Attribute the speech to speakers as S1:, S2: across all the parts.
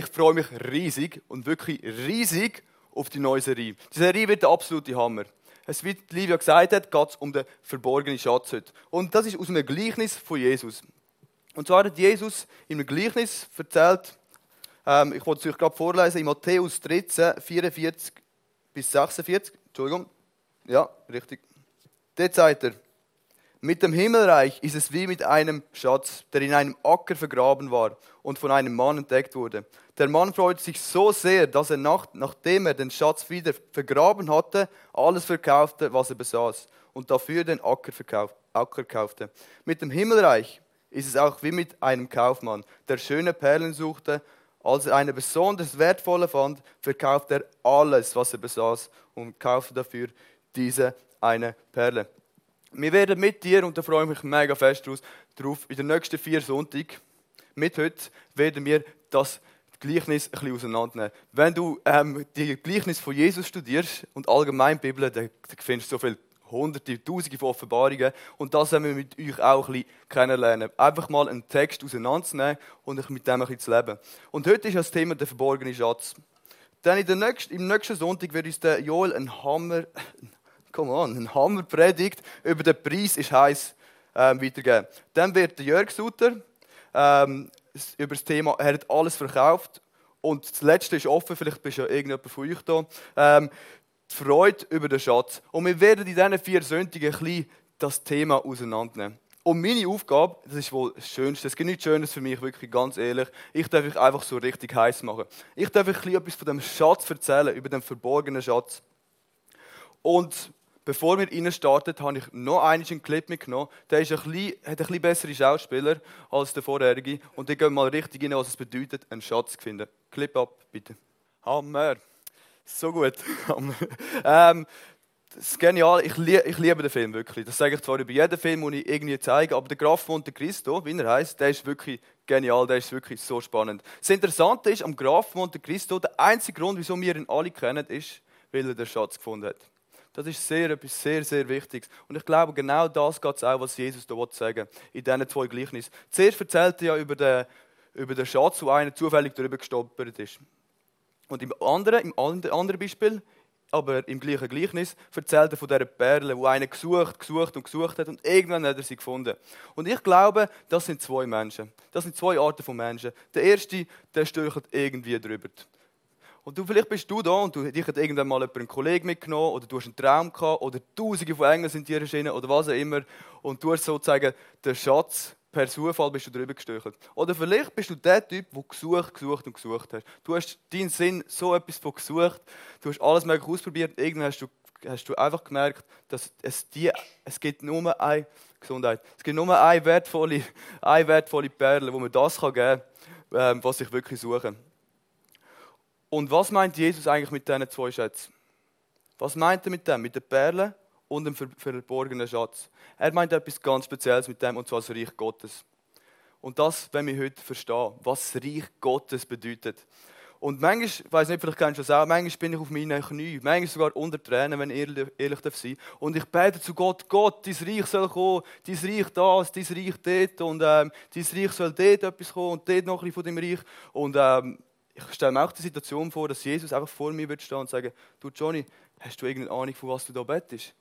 S1: Ich freue mich riesig und wirklich riesig auf die neue Serie. Die Serie wird der absolute Hammer. Es wird, wie Livia gesagt hat, geht es um den verborgenen Schatz heute. Und das ist aus einem Gleichnis von Jesus. Und zwar hat Jesus in einem Gleichnis erzählt, ähm, ich wollte es euch gerade vorlesen, in Matthäus 13, 44 bis 46, Entschuldigung, ja, richtig. Dort sagt er, mit dem Himmelreich ist es wie mit einem Schatz, der in einem Acker vergraben war und von einem Mann entdeckt wurde. Der Mann freute sich so sehr, dass er nach, nachdem er den Schatz wieder vergraben hatte, alles verkaufte, was er besaß und dafür den Acker, verkauf, Acker kaufte. Mit dem Himmelreich ist es auch wie mit einem Kaufmann, der schöne Perlen suchte. Als er eine besonders wertvolle fand, verkaufte er alles, was er besaß und kaufte dafür diese eine Perle. Wir werden mit dir, und da freue ich mich mega fest drauf, in den nächsten vier Sonntagen, mit heute, werden wir das Gleichnis ein bisschen auseinandernehmen. Wenn du ähm, die Gleichnis von Jesus studierst und allgemein die Bibel, dann, dann findest du so viele hunderte, tausende von Offenbarungen. Und das werden wir mit euch auch ein bisschen kennenlernen. Einfach mal einen Text auseinanderzunehmen und mit dem ein bisschen zu leben. Und heute ist das Thema der verborgene Schatz. Dann in der nächsten, im nächsten Sonntag wird uns der Joel ein Hammer, come on, ein Hammer predigt über den Preis ist heiß ähm, weitergeben. Dann wird der Jörg Suter ähm, über das Thema, er hat alles verkauft und das Letzte ist offen, vielleicht bist ja irgendjemand von euch da. Ähm, die Freude über den Schatz. Und wir werden in diesen vier ein bisschen das Thema auseinandernehmen. Und meine Aufgabe, das ist wohl das Schönste, es gibt nichts Schönes für mich, wirklich ganz ehrlich, ich darf euch einfach so richtig heiß machen. Ich darf euch etwas von dem Schatz erzählen, über den verborgenen Schatz. Und bevor wir rein starten, habe ich noch einen Clip mitgenommen. Der ist ein bisschen, hat ein bisschen bessere Schauspieler als der vorherige. Und die gehen mal richtig rein, was es bedeutet, einen Schatz zu finden. Clip ab, bitte. Hammer. So gut. ähm, das ist genial. Ich, lie ich, liebe den Film wirklich. Das sage ich zwar über jeden Film, den ich irgendwie zeige, aber der Graf Monte Cristo, wie er heißt, der ist wirklich genial, der ist wirklich so spannend. Das Interessante ist, am Graf Monte Cristo, der einzige Grund, wieso wir ihn alle kennen, ist, weil er den Schatz gefunden hat. Das ist sehr, etwas sehr, sehr Wichtiges. Und ich glaube, genau das geht es auch, was Jesus da sagen in diesen zwei Gleichnissen. Zuerst erzählt er ja über den, über den Schatz, wo einer zufällig darüber gestolpert ist. Und im anderen, im anderen Beispiel, aber im gleichen Gleichnis, erzählt er von dieser Perle, wo einer gesucht, gesucht und gesucht hat und irgendwann hat er sie gefunden. Und ich glaube, das sind zwei Menschen. Das sind zwei Arten von Menschen. Der erste, der stürcht irgendwie drüber. Und du, vielleicht bist du da und du, dich hat irgendwann mal jemand einen Kollegen mitgenommen oder du hast einen Traum gehabt oder Tausende von Engeln sind dir erschienen oder was auch immer und du hast sozusagen den Schatz per Zufall bist du drüber gestöchelt. Oder vielleicht bist du der Typ, der gesucht, gesucht und gesucht hat. Du hast deinen Sinn so etwas von gesucht, du hast alles mögliche ausprobiert und irgendwann hast du, hast du einfach gemerkt, dass es, die, es gibt nur eine Gesundheit. Es gibt nur eine wertvolle, eine wertvolle Perle, wo man das kann geben kann, ähm, was ich wirklich suche. Und was meint Jesus eigentlich mit diesen zwei Schätzen? Was meint er mit dem? Mit der Perle und dem verborgenen Schatz. Er meint etwas ganz Spezielles mit dem, und zwar das Reich Gottes. Und das, wenn wir heute verstehen, was das Reich Gottes bedeutet. Und manchmal, ich weiß nicht, vielleicht kennst du das auch, manchmal bin ich auf meinen Knien, manchmal sogar unter Tränen, wenn ich ehrlich, ehrlich darf sein Und ich bete zu Gott, Gott, dein Reich soll kommen, dein Reich das, dein Reich dort und ähm, dein Reich soll dort etwas kommen und dort noch bisschen von dem Reich. Und ähm, ich stelle mir auch die Situation vor, dass Jesus einfach vor mir wird stehen und sagen, du Johnny, hast du irgendeine Ahnung, von was du da bettest?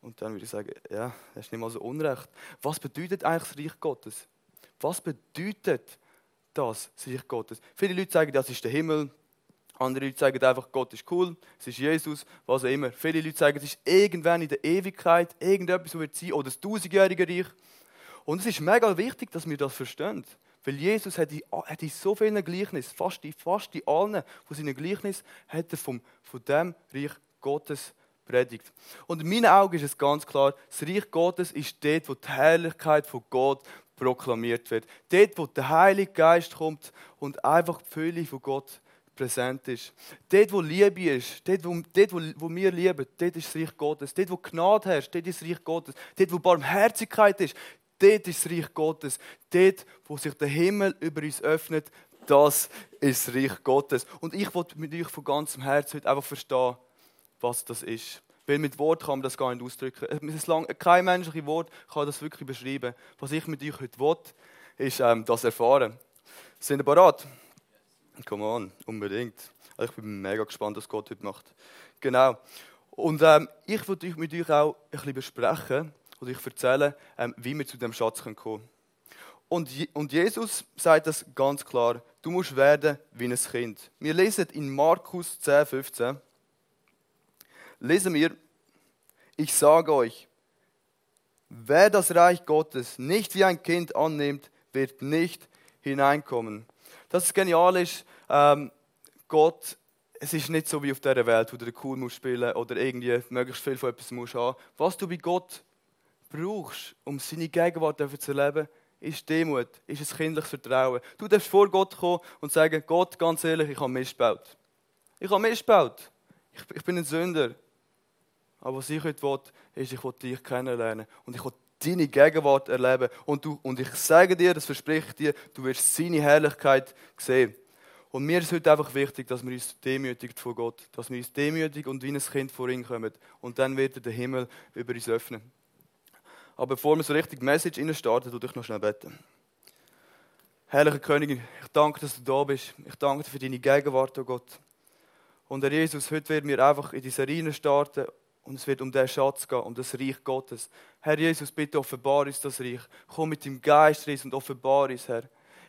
S1: Und dann würde ich sagen, ja, das ist nicht mal so unrecht. Was bedeutet eigentlich das Reich Gottes? Was bedeutet das, das Reich Gottes? Viele Leute sagen, das ist der Himmel. Andere Leute sagen einfach, Gott ist cool, es ist Jesus, was auch immer. Viele Leute sagen, es ist irgendwann in der Ewigkeit, irgendetwas, was wird sein, oder das tausendjährige Reich. Und es ist mega wichtig, dass wir das verstehen. Weil Jesus hat in, hat in so vielen Gleichnissen, fast in, fast in allen von seinen Gleichnissen, hat er vom, von dem Reich Gottes predigt. Und in meinen Augen ist es ganz klar, das Reich Gottes ist dort, wo die Herrlichkeit von Gott proklamiert wird. Dort, wo der Heilige Geist kommt und einfach die Fülle von Gott präsent ist. Dort, wo Liebe ist, dort, wo, dort, wo, wo wir lieben, dort ist das Reich Gottes. Dort, wo Gnade herrscht, dort ist das Reich Gottes. Dort, wo Barmherzigkeit ist, Dort ist das Reich Gottes. Dort, wo sich der Himmel über uns öffnet, das ist das Reich Gottes. Und ich wollte mit euch von ganzem Herzen heute einfach verstehen, was das ist. Weil mit Wort kann man das gar nicht ausdrücken. Kein menschliches Wort kann das wirklich beschreiben. Was ich mit euch heute will, ist ähm, das erfahren. Sind ihr bereit? Come on, unbedingt. Also ich bin mega gespannt, was Gott heute macht. Genau. Und ähm, ich würde mit euch auch ein bisschen besprechen und euch erzählen, ähm, wie wir zu dem Schatz kommen können. Und, und Jesus sagt das ganz klar. Du musst werden wie ein Kind. Wir lesen in Markus 10, 15. Lesen wir, ich sage euch, wer das Reich Gottes nicht wie ein Kind annimmt, wird nicht hineinkommen. Das ist genial ist, ähm, Gott, es ist nicht so wie auf dieser Welt, wo du cool musst spielen oder irgendwie möglichst viel von etwas musst haben. Was du bei Gott brauchst, um seine Gegenwart zu erleben, ist Demut, ist ein kindliches Vertrauen. Du darfst vor Gott kommen und sagen, Gott, ganz ehrlich, ich habe Mist gebaut. Ich habe Mist gebaut. Ich, ich bin ein Sünder. Aber was ich heute will, ist, ich will dich kennenlernen. Und ich will deine Gegenwart erleben. Und, du, und ich sage dir, das verspreche ich dir, du wirst seine Herrlichkeit sehen. Und mir ist heute einfach wichtig, dass wir uns demütigen vor Gott. Dass wir uns demütigen und wie ein Kind vor ihn kommen. Und dann wird er den Himmel über uns öffnen. Aber bevor wir so richtig die Message starten, tue ich noch schnell beten. Herrliche Königin, ich danke, dass du da bist. Ich danke dir für deine Gegenwart, oh Gott. Und Herr Jesus, heute werden wir einfach in diese Reihe starten und es wird um den Schatz gehen, um das Reich Gottes. Herr Jesus, bitte offenbar uns das Reich. Komm mit dem Geist rein und offenbar uns, Herr.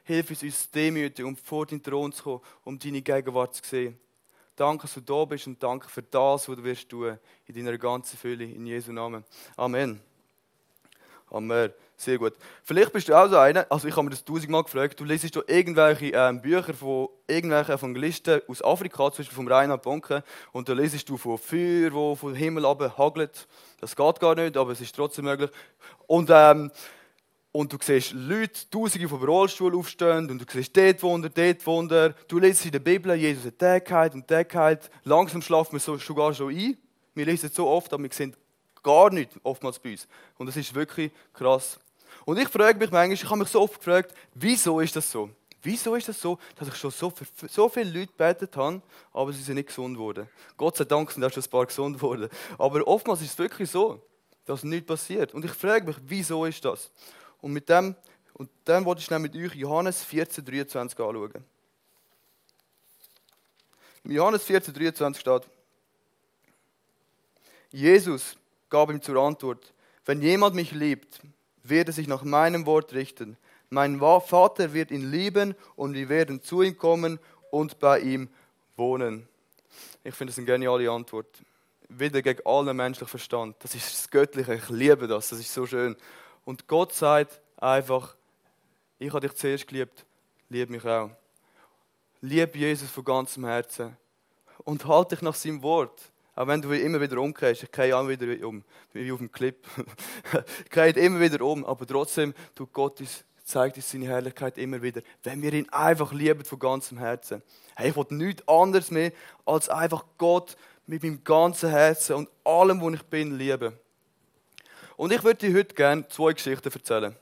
S1: Hilf uns, uns demütig, um vor deinen Thron zu kommen, um deine Gegenwart zu sehen. Danke, dass du da bist und danke für das, was du wirst tun, in deiner ganzen Fülle. In Jesu Namen. Amen. Amen. Sehr gut. Vielleicht bist du auch so einer, also ich habe mir das tausendmal gefragt, du liest doch irgendwelche ähm, Bücher von irgendwelchen Evangelisten aus Afrika, zum Beispiel vom Reinhard Bonke, und da liest du von Feuer, wo vom Himmel runter hagelt. Das geht gar nicht, aber es ist trotzdem möglich. Und, ähm, und du siehst Leute, Tausende vom Rollstuhl aufstehen und du siehst dort Wunder, dort Wunder. Du liest in der Bibel, Jesus hat der geheilt und der geheilt. Langsam schlafen wir so, sogar schon ein. Wir lesen es so oft, aber wir sehen gar nichts oftmals bei uns. Und das ist wirklich krass. Und ich frage mich manchmal, ich habe mich so oft gefragt, wieso ist das so? Wieso ist das so, dass ich schon so, für so viele Leute gebetet habe, aber sie sind nicht gesund geworden? Gott sei Dank sind auch schon ein paar gesund geworden. Aber oftmals ist es wirklich so, dass nichts passiert. Und ich frage mich, wieso ist das? Und mit dem, und dann wollte ich schnell mit euch Johannes 14, 23 anschauen. Im Johannes 14, 23 steht, Jesus gab ihm zur Antwort, wenn jemand mich liebt, wird er sich nach meinem Wort richten. Mein Vater wird ihn lieben und wir werden zu ihm kommen und bei ihm wohnen. Ich finde das eine geniale Antwort. Wieder gegen allen menschlichen Verstand. Das ist das Göttliche. Ich liebe das. Das ist so schön. Und Gott sagt einfach, ich habe dich zuerst geliebt, lieb mich auch. Lieb Jesus von ganzem Herzen und halt dich nach seinem Wort. Auch wenn du immer wieder umkehrst, ich gehe auch wieder um, wie auf dem Clip. ich gehe immer wieder um, aber trotzdem tut Gott uns, zeigt uns seine Herrlichkeit immer wieder, wenn wir ihn einfach lieben von ganzem Herzen. Hey, ich will nichts anderes mehr, als einfach Gott mit meinem ganzen Herzen und allem, wo ich bin, lieben. Und ich würde dir heute gerne zwei Geschichten erzählen,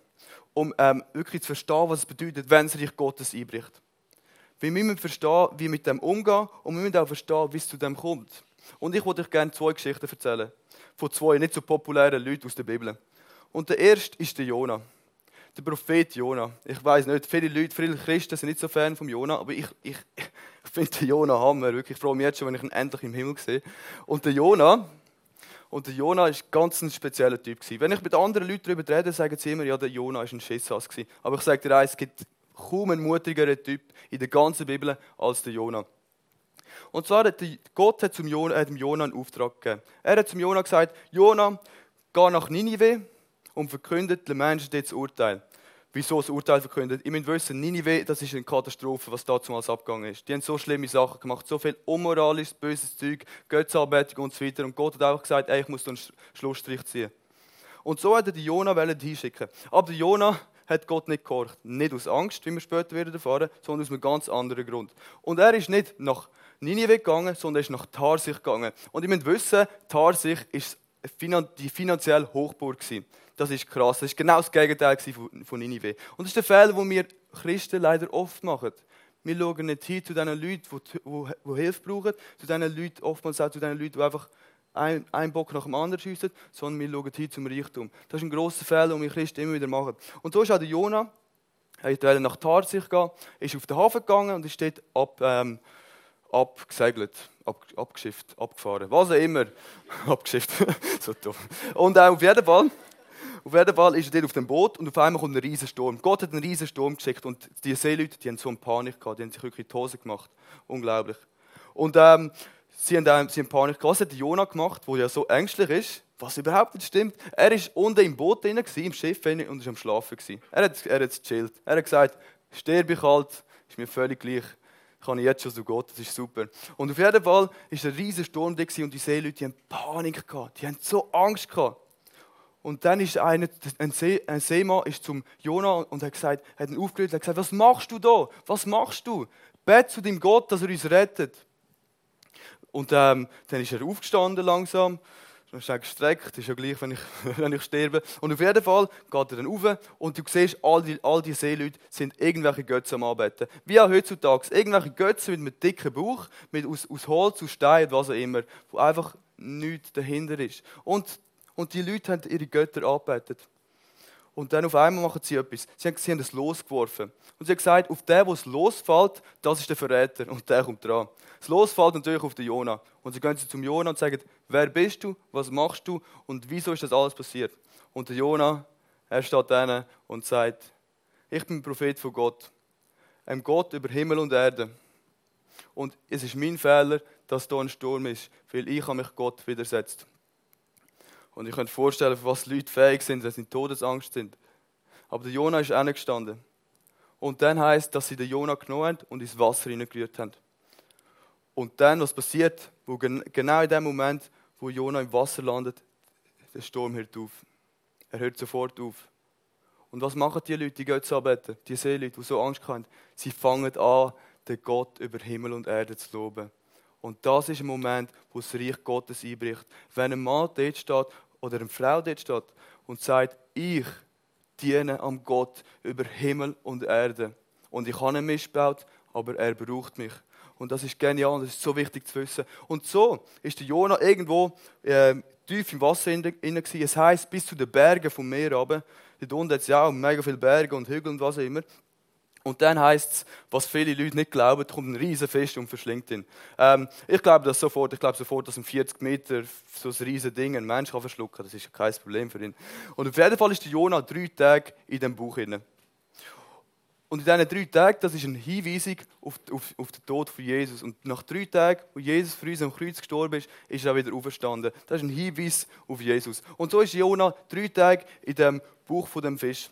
S1: um ähm, wirklich zu verstehen, was es bedeutet, wenn es Reich Gottes einbricht. Wir müssen verstehen, wie wir mit dem umgehen und wir müssen auch verstehen, wie es zu dem kommt. Und ich wollte euch gerne zwei Geschichten erzählen. Von zwei nicht so populären Leuten aus der Bibel. Und der erste ist der Jona. Der Prophet Jona. Ich weiß nicht, viele Leute, viele Christen sind nicht so Fan von Jona, aber ich, ich, ich finde den Jona Hammer. Wirklich, ich freue mich jetzt schon, wenn ich ihn endlich im Himmel sehe. Und der Jona, und der Jona ist ganz ein spezieller Typ gewesen. Wenn ich mit anderen Leuten darüber rede, sagen sie immer, ja, der Jona ist ein Schisshass gewesen. Aber ich sage dir eins, es gibt kaum einen mutigeren Typ in der ganzen Bibel als der Jona. Und zwar hat Gott zum Jona, hat dem Jona einen Auftrag gegeben. Er hat zum Jona gesagt, Jona, geh nach Ninive und verkündet den Menschen dort das Urteil. Wieso das Urteil verkündet? Ihr müsst wissen, Ninive, das ist eine Katastrophe, was damals abgegangen ist. Die haben so schlimme Sachen gemacht, so viel unmoralisches, böses Zeug, Götzenarbeitung und so weiter. Und Gott hat einfach gesagt, ey, ich muss da einen Schlussstrich ziehen. Und so hat er die Jona hinschicken. Aber Jona hat Gott nicht gehorcht. Nicht aus Angst, wie wir später werden erfahren, sondern aus einem ganz anderen Grund. Und er ist nicht nach Ninive gegangen, sondern er ist nach Tarsich gegangen. Und ihr müsst wissen, Tarsich ist die finanzielle Hochburg. Das ist krass. Das ist genau das Gegenteil von Ninive. Und das ist der Fehler, den wir Christen leider oft machen. Wir schauen nicht hin zu den Leuten, die, Hilfe brauchen, zu den Leuten, oftmals auch zu den Leuten, die einfach einen Bock nach dem anderen schiessen, sondern wir schauen hin zum Reichtum. Das ist ein grosser Fehler, den wir Christen immer wieder machen. Und so ist auch der Jona Er wollte nach Tarsich gehen, ist auf den Hafen gegangen und ist dort ab, ähm, abgesegelt, ab, abgeschifft, abgefahren, was auch immer. abgeschifft, so dumm. Und äh, auf jeden Fall, auf jeden Fall ist er auf dem Boot und auf einmal kommt ein riesen Sturm. Gott hat einen riesen Sturm geschickt und die Seeleute, die haben so eine Panik gehabt, die haben sich wirklich in die Hose gemacht. Unglaublich. Und ähm, sie, haben, ähm, sie haben Panik gehabt. Was hat Jonah gemacht, der ja so ängstlich ist? Was überhaupt nicht stimmt. Er war unten im Boot drin, im Schiff und war am Schlafen. Er hat, er hat gechillt. Er hat gesagt, sterbe ich halt, ist mir völlig gleich. Kann ich jetzt schon so Gott, das ist super. Und auf jeden Fall war ein riesiger Sturm da und die Seeleute die haben Panik gehabt. Die haben so Angst gehabt. Und dann ist einer, ein, See, ein Seemann ist zum Jonah und hat gesagt, hat ihn aufgerührt, hat gesagt, was machst du da? Was machst du? Bet zu deinem Gott, dass er uns rettet. Und ähm, dann ist er aufgestanden langsam ist er gestreckt, ist ja gleich, wenn ich, wenn ich sterbe. Und auf jeden Fall geht er dann rauf und du siehst, all die, all die Seeleute sind irgendwelche Götzen am Arbeiten. Wie auch heutzutage. Irgendwelche Götzen mit einem dicken Bauch, mit, aus, aus Holz, aus Stein, was auch immer, wo einfach nichts dahinter ist. Und, und die Leute haben ihre Götter arbeitet. Und dann auf einmal machen sie etwas. Sie haben, sie haben es losgeworfen. Und sie haben gesagt, auf den, wo es losfällt, das ist der Verräter. Und der kommt dran. Es losfällt natürlich auf den Jona. Und sie gehen zum Jona und sagen, wer bist du, was machst du und wieso ist das alles passiert? Und der Jona, er steht da und sagt, ich bin Prophet von Gott. Ein Gott über Himmel und Erde. Und es ist mein Fehler, dass da ein Sturm ist, weil ich mich Gott widersetzt. Und ich könnte vorstellen, für was Leute fähig sind, wenn sie in Todesangst sind. Aber der Jonah ist gestanden. Und dann heißt, dass sie den Jonah genommen haben und ins Wasser hineingerührt haben. Und dann, was passiert, wo genau in dem Moment, wo Jonah im Wasser landet, der Sturm hört auf. Er hört sofort auf. Und was machen die Leute, die Götze arbeiten, die Seeleute, die so Angst haben? Sie fangen an, den Gott über Himmel und Erde zu loben. Und das ist ein Moment, wo das Reich Gottes einbricht. Wenn ein Mann dort steht oder eine Frau dort steht und sagt, ich diene am Gott über Himmel und Erde. Und ich habe ihn missbaut, aber er braucht mich. Und das ist genial und das ist so wichtig zu wissen. Und so ist der Jonah irgendwo äh, tief im Wasser inne Es heisst, bis zu den Bergen vom Meer runter. Dort unten hat es ja auch mega viele Berge und Hügel und was auch immer. Und dann heißt es, was viele Leute nicht glauben, kommt ein riesen Fisch und verschlingt ihn. Ähm, ich glaube das sofort. Ich glaube sofort, dass ein 40 Meter so ein riesen Ding ein Mensch kann verschlucken. Das ist kein Problem für ihn. Und auf jeden Fall ist der Jonah drei Tage in dem Buch inne. Und in diesen drei Tagen, das ist eine Hinweisung auf, auf, auf, den Tod von Jesus. Und nach drei Tagen, wo Jesus für uns am Kreuz gestorben ist, ist er wieder auferstanden. Das ist ein Hinweis auf Jesus. Und so ist Jonah drei Tage in dem Buch von dem Fisch.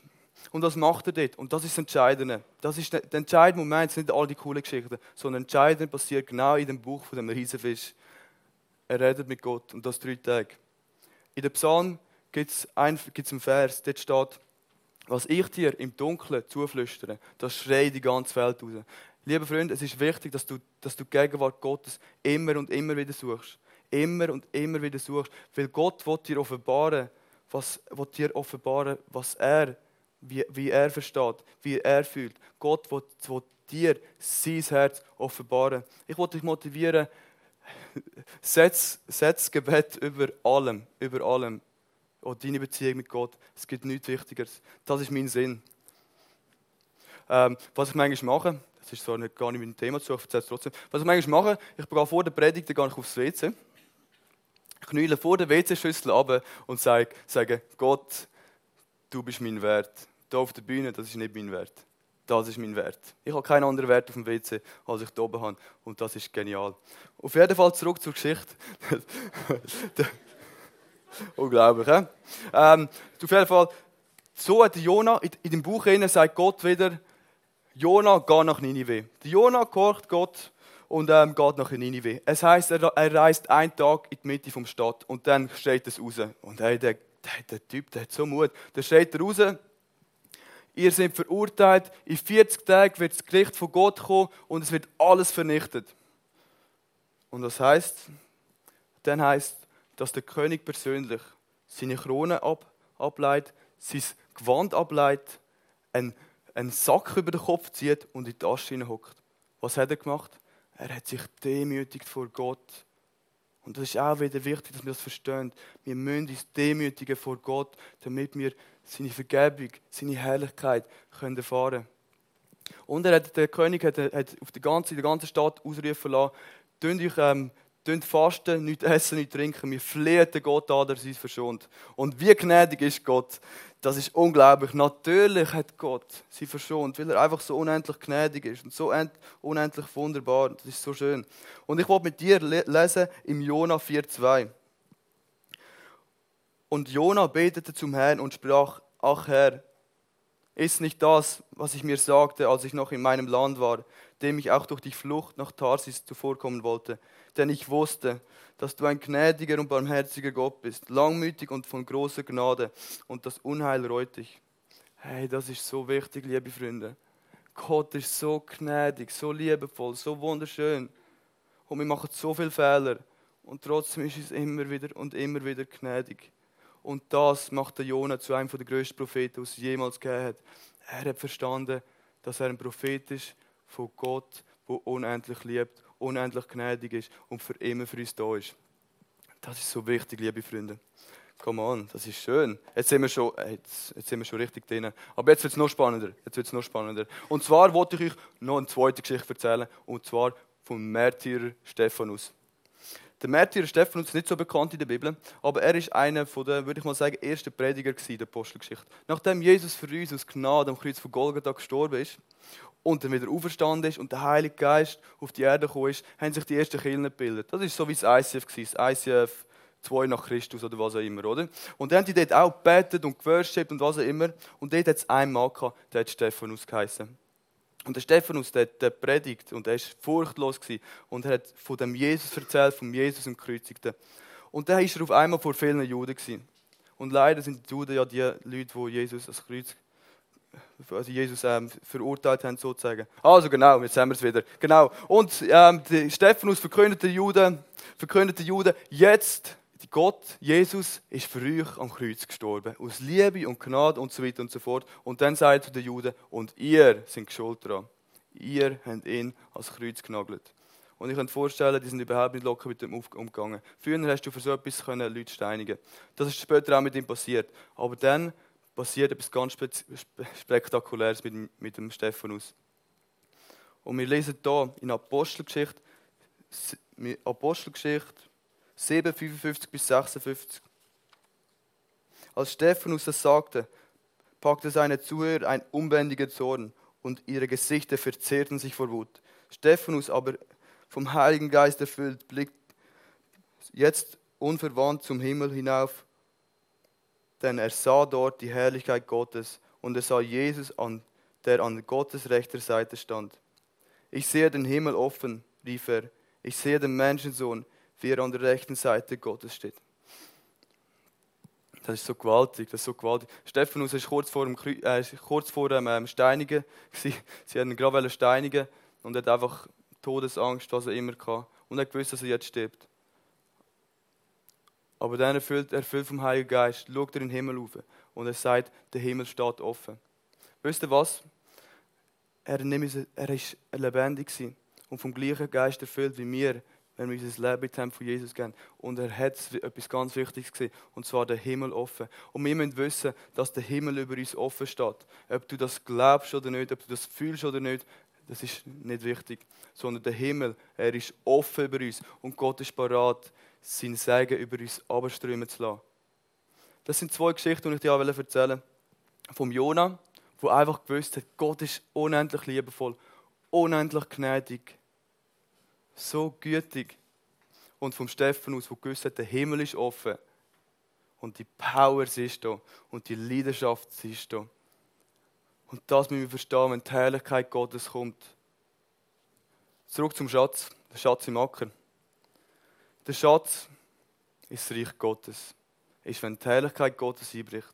S1: Und was macht er dort? Und das ist das Entscheidende. Das ist der entscheidende Moment, sind nicht all die coolen Geschichten, sondern entscheidend passiert genau in dem Buch von dem Riesenfisch. Er redet mit Gott und das drei Tage. In dem Psalm gibt es einen, Vers, dort steht, was ich dir im Dunkeln zuflüstere, das schreit die ganze Welt raus. Lieber Freund, es ist wichtig, dass du, dass du die Gegenwart Gottes immer und immer wieder suchst. Immer und immer wieder suchst. Weil Gott will dir offenbaren, was, will dir offenbaren, was er wie, wie er versteht, wie er fühlt. Gott will, will dir sein Herz offenbaren. Ich wollte dich motivieren, setz, setz Gebet über allem, über allem. Und deine Beziehung mit Gott. Es gibt nichts Wichtigeres. Das ist mein Sinn. Ähm, was ich manchmal mache, das ist zwar nicht, gar nicht dem Thema zu, ich erzähle es trotzdem. Was ich manchmal mache, ich gehe vor der Predigt, gehe ich aufs WC. Ich knülle vor der WC-Schüssel ab und sage, sage, Gott, du bist mein Wert. Hier auf der Bühne, das ist nicht mein Wert. Das ist mein Wert. Ich habe keinen anderen Wert auf dem WC, als ich hier oben habe. Und das ist genial. Auf jeden Fall zurück zur Geschichte. Unglaublich, he? ähm, Auf jeden Fall, so hat Jona in, dem Buch hinein sagt Gott wieder, Jona, geh nach Ninive. Der Jona gehorcht Gott und ähm, geht nach Ninive. Es heißt, er, er, reist einen Tag in die Mitte vom Stadt und dann steht es raus. Und hey, der, der, der Typ, der hat so Mut. Dann steht raus ihr seid verurteilt, in 40 Tagen wird das Gericht von Gott kommen und es wird alles vernichtet. Und das heißt, dann heißt, dass der König persönlich seine Krone ab, ableitet, sein Gewand ableitet, einen, einen Sack über den Kopf zieht und in die Tasche hineinhockt. Was hat er gemacht? Er hat sich demütigt vor Gott. Und das ist auch wieder wichtig, dass wir das verstehen. Wir müssen uns demütigen vor Gott, damit wir seine Vergebung, seine Herrlichkeit können erfahren Und er hat, der König hat, hat auf die ganze, die ganze Stadt ausrufen lassen, tun euch ähm, Tönt fasten, nicht essen, nicht trinken. Wir flehen den Gott an, der sie verschont. Und wie gnädig ist Gott? Das ist unglaublich. Natürlich hat Gott sie verschont, weil er einfach so unendlich gnädig ist und so unendlich wunderbar. Das ist so schön. Und ich wollte mit dir lesen im Jona 4,2. Und Jona betete zum Herrn und sprach: Ach Herr, ist nicht das, was ich mir sagte, als ich noch in meinem Land war, dem ich auch durch die Flucht nach Tarsis zuvorkommen wollte? denn ich wusste, dass du ein gnädiger und barmherziger Gott bist, langmütig und von großer Gnade und das Unheil reut dich. Hey, das ist so wichtig, liebe Freunde. Gott ist so gnädig, so liebevoll, so wunderschön. Und wir machen so viele Fehler. Und trotzdem ist es immer wieder und immer wieder gnädig. Und das macht der Jonah zu einem der größten Propheten, die es jemals gegeben hat. Er hat verstanden, dass er ein Prophet ist von Gott, der unendlich liebt unendlich gnädig ist und für immer für uns da ist. Das ist so wichtig, liebe Freunde. Come on, das ist schön. Jetzt sind wir schon, jetzt, jetzt sind wir schon richtig drin. Aber jetzt wird es noch spannender. Jetzt wird's noch spannender. Und zwar wollte ich euch noch eine zweite Geschichte erzählen. Und zwar vom Märtyrer Stephanus. Der Märtyrer Stephanus ist nicht so bekannt in der Bibel, aber er ist einer der, würde ich mal sagen, ersten Prediger in der Apostelgeschichte. Nachdem Jesus für uns aus Gnade am Kreuz von Golgatha gestorben ist und dann wieder auferstanden ist und der Heilige Geist auf die Erde gekommen ist, haben sich die ersten Kirchen gebildet. Das ist so wie das ICF war, das ICF 2 nach Christus oder was auch immer, oder? Und dann haben die dort auch gebetet und geworshipped und was auch immer. Und dort hat es einen Mann gehabt, der hat Stephanus geheißen. Und der Stephanus, der, der predigt und er war furchtlos gewesen, und er hat von dem Jesus erzählt, von Jesus und Kreuzigten. Und dann war er auf einmal vor vielen Juden. Gewesen. Und leider sind die Juden ja die Leute, die Jesus als Kreuz also Jesus ähm, verurteilt haben, sozusagen. Also genau, jetzt haben wir es wieder. Genau. Und ähm, Stephanus verkündete Juden, verkündete Juden, jetzt Gott, Jesus, ist für euch am Kreuz gestorben. Aus Liebe und Gnade und so weiter und so fort. Und dann sagt er den Juden, und ihr sind schuld daran. Ihr habt ihn als Kreuz genagelt. Und ich kann mir vorstellen, die sind überhaupt nicht locker mit dem umgegangen. Früher hast du für so etwas können Leute steinigen. Das ist später auch mit ihm passiert. Aber dann passiert etwas ganz Spektakuläres mit, mit dem Stephanus. Und wir lesen hier in Apostelgeschichte, Apostelgeschichte 7, 55 bis 56. Als Stephanus das sagte, packte seine Zuhörer ein unbändiger Zorn und ihre Gesichter verzehrten sich vor Wut. Stephanus aber vom Heiligen Geist erfüllt, blickt jetzt unverwandt zum Himmel hinauf denn er sah dort die Herrlichkeit Gottes und er sah Jesus, an, der an Gottes rechter Seite stand. Ich sehe den Himmel offen, rief er. Ich sehe den Menschensohn, wie er an der rechten Seite Gottes steht. Das ist so gewaltig, das ist so gewaltig. Stephanus ist kurz vor dem, äh, kurz vor dem ähm, Steinigen. Sie, sie haben ihn gerade steinigen und er hat einfach Todesangst, was er immer kann. Und er gewusst, dass er jetzt stirbt. Aber dann erfüllt, erfüllt vom Heiligen Geist, schaut er in den Himmel auf und er sagt, der Himmel steht offen. Wisst ihr was? Er, er ist lebendig und vom gleichen Geist erfüllt wie wir, wenn wir unser Leben in von Jesus gehen. Und er hat etwas ganz Wichtiges gesehen, und zwar der Himmel offen. Und wir müssen wissen, dass der Himmel über uns offen steht. Ob du das glaubst oder nicht, ob du das fühlst oder nicht, das ist nicht wichtig. Sondern der Himmel, er ist offen über uns und Gott ist parat, sein Segen über uns abströmen zu lassen. Das sind zwei Geschichten, die ich dir erzählen wollte. Vom Jona, der einfach gewusst hat, Gott ist unendlich liebevoll, unendlich gnädig, so gütig. Und vom Stephanus, der gewusst hat, der Himmel ist offen. Und die Power ist da. Und die Leidenschaft ist da. Und das müssen wir verstehen, wenn die Herrlichkeit Gottes kommt. Zurück zum Schatz, der Schatz im Acker. Der Schatz ist das Reich Gottes. Ist, wenn die Herrlichkeit Gottes einbricht.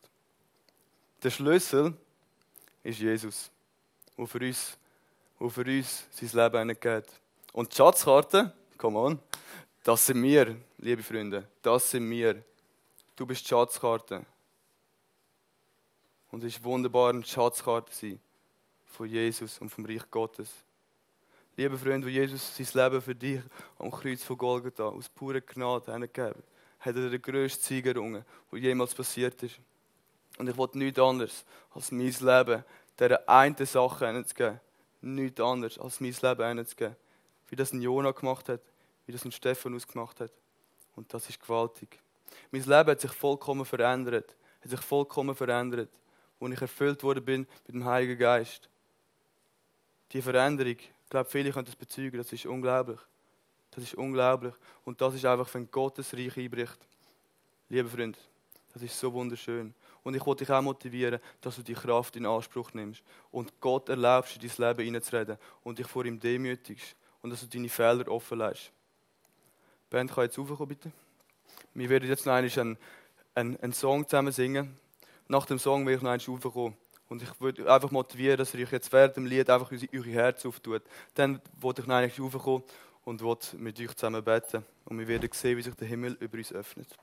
S1: Der Schlüssel ist Jesus, der für uns, der für uns sein Leben hingeht. Und die Schatzkarte, come on, das sind wir, liebe Freunde, das sind wir. Du bist die Schatzkarte. Und es ist wunderbar, eine Schatzkarte sein von Jesus und vom Reich Gottes. Lieber Freund, wo Jesus sein Leben für dich am Kreuz von Golgatha aus purer Gnade hingegeben hat er den grössten Sieg errungen, der jemals passiert ist. Und ich wollte nichts anderes, als mein Leben dieser einen Sache hinzugeben. nichts anderes, als mein Leben hinzugeben. Wie das ein Jonah gemacht hat, wie das ein Stephanus gemacht hat. Und das ist gewaltig. Mein Leben hat sich vollkommen verändert. Hat sich vollkommen verändert. Als ich erfüllt worden bin mit dem Heiligen Geist. Die Veränderung, ich glaube, viele können das bezeugen, das ist unglaublich. Das ist unglaublich. Und das ist einfach, wenn Gottes Reich einbricht. Liebe Freunde, das ist so wunderschön. Und ich wollte dich auch motivieren, dass du die Kraft in Anspruch nimmst und Gott erlaubst, in dein Leben hineinzureden und dich vor ihm demütigst und dass du deine Fehler offen lässt. Band kann jetzt raufkommen, bitte. Wir werden jetzt noch einen, einen, einen Song zusammen singen. Nach dem Song werde ich noch einen raufkommen. Und ich würde einfach motivieren, dass ihr euch jetzt während dem Lied einfach eure Herzen auftut. Dann wollte ich noch einen raufkommen und mit euch zusammen beten. Und wir werden sehen, wie sich der Himmel über uns öffnet.